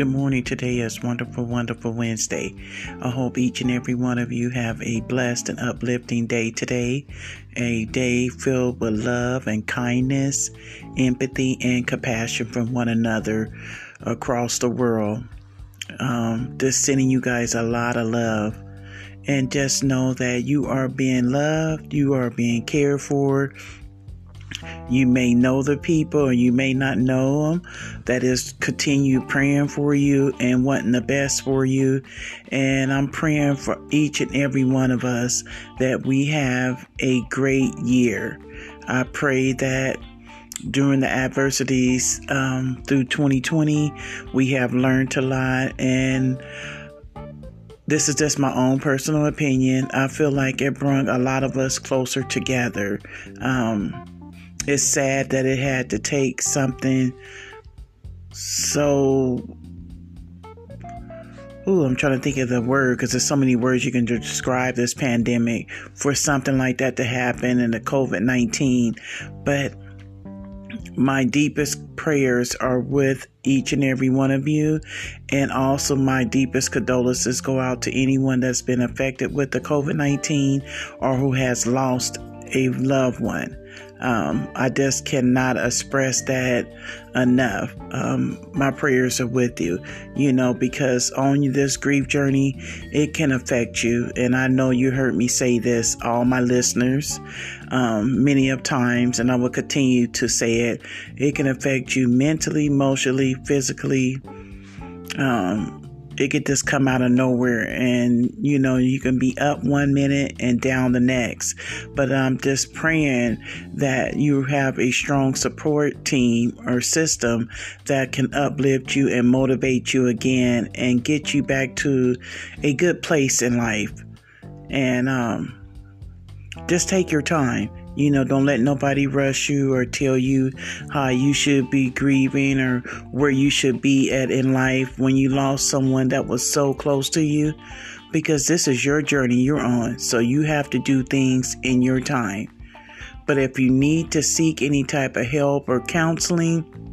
Good morning. Today is wonderful, wonderful Wednesday. I hope each and every one of you have a blessed and uplifting day today. A day filled with love and kindness, empathy, and compassion from one another across the world. Um, just sending you guys a lot of love. And just know that you are being loved, you are being cared for, you may know the people or you may not know them. That is, continue praying for you and wanting the best for you. And I'm praying for each and every one of us that we have a great year. I pray that during the adversities um, through 2020, we have learned a lot and this is just my own personal opinion. I feel like it brought a lot of us closer together. Um, it's sad that it had to take something so Ooh, I'm trying to think of the word because there's so many words you can describe this pandemic for something like that to happen in the COVID 19. But my deepest prayers are with each and every one of you. And also, my deepest condolences go out to anyone that's been affected with the COVID 19 or who has lost a loved one. Um, I just cannot express that enough. Um, my prayers are with you, you know, because on this grief journey, it can affect you. And I know you heard me say this, all my listeners, um, many of times, and I will continue to say it. It can affect you mentally, emotionally, physically. Um, it could just come out of nowhere and you know you can be up one minute and down the next. But i'm just praying that you have a strong support team or system that can uplift you and motivate you again and get you back to a good place in life. And um, just take your time you know, don't let nobody rush you or tell you how you should be grieving or where you should be at in life when you lost someone that was so close to you. Because this is your journey you're on. So you have to do things in your time. But if you need to seek any type of help or counseling,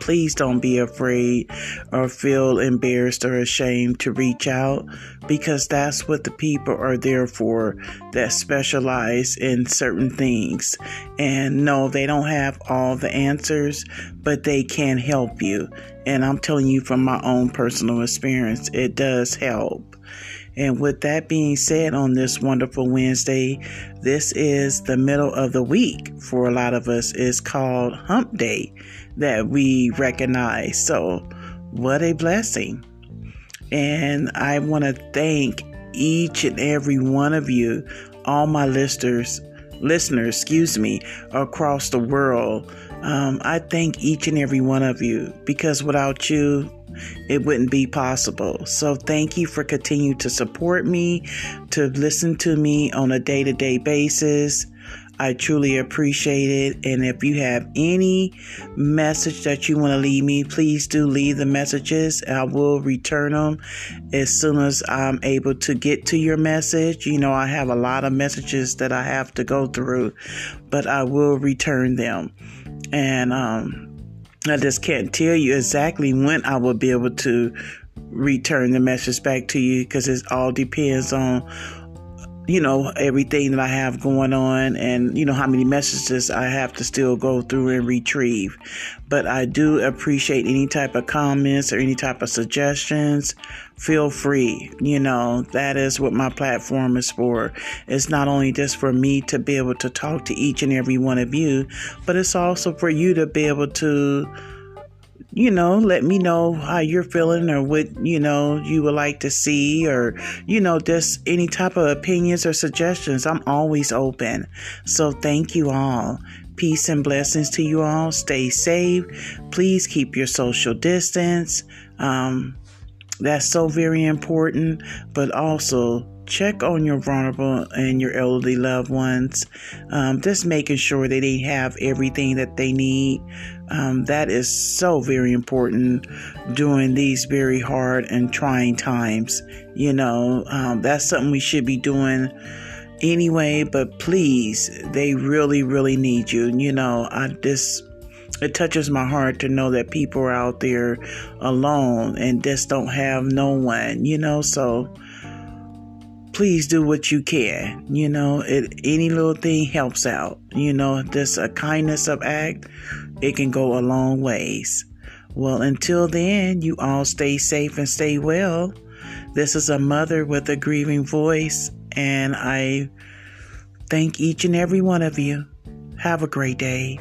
Please don't be afraid or feel embarrassed or ashamed to reach out because that's what the people are there for that specialize in certain things. And no, they don't have all the answers, but they can help you. And I'm telling you from my own personal experience, it does help. And with that being said, on this wonderful Wednesday, this is the middle of the week for a lot of us. It's called Hump Day that we recognize. So, what a blessing. And I want to thank each and every one of you, all my listeners, listeners, excuse me, across the world. Um, I thank each and every one of you because without you, it wouldn't be possible. So thank you for continuing to support me, to listen to me on a day to day basis. I truly appreciate it. And if you have any message that you want to leave me, please do leave the messages. I will return them as soon as I'm able to get to your message. You know, I have a lot of messages that I have to go through, but I will return them. And um, I just can't tell you exactly when I will be able to return the message back to you because it all depends on you know, everything that I have going on and, you know, how many messages I have to still go through and retrieve. But I do appreciate any type of comments or any type of suggestions. Feel free. You know, that is what my platform is for. It's not only just for me to be able to talk to each and every one of you, but it's also for you to be able to you know, let me know how you're feeling or what, you know, you would like to see or, you know, just any type of opinions or suggestions. I'm always open. So thank you all. Peace and blessings to you all. Stay safe. Please keep your social distance. Um, that's so very important, but also check on your vulnerable and your elderly loved ones. Um, just making sure that they have everything that they need. Um, that is so very important during these very hard and trying times. You know, um, that's something we should be doing anyway, but please, they really, really need you. You know, I just it touches my heart to know that people are out there alone and just don't have no one, you know. So please do what you can. You know, it, any little thing helps out. You know, just a kindness of act, it can go a long ways. Well, until then, you all stay safe and stay well. This is a mother with a grieving voice, and I thank each and every one of you. Have a great day.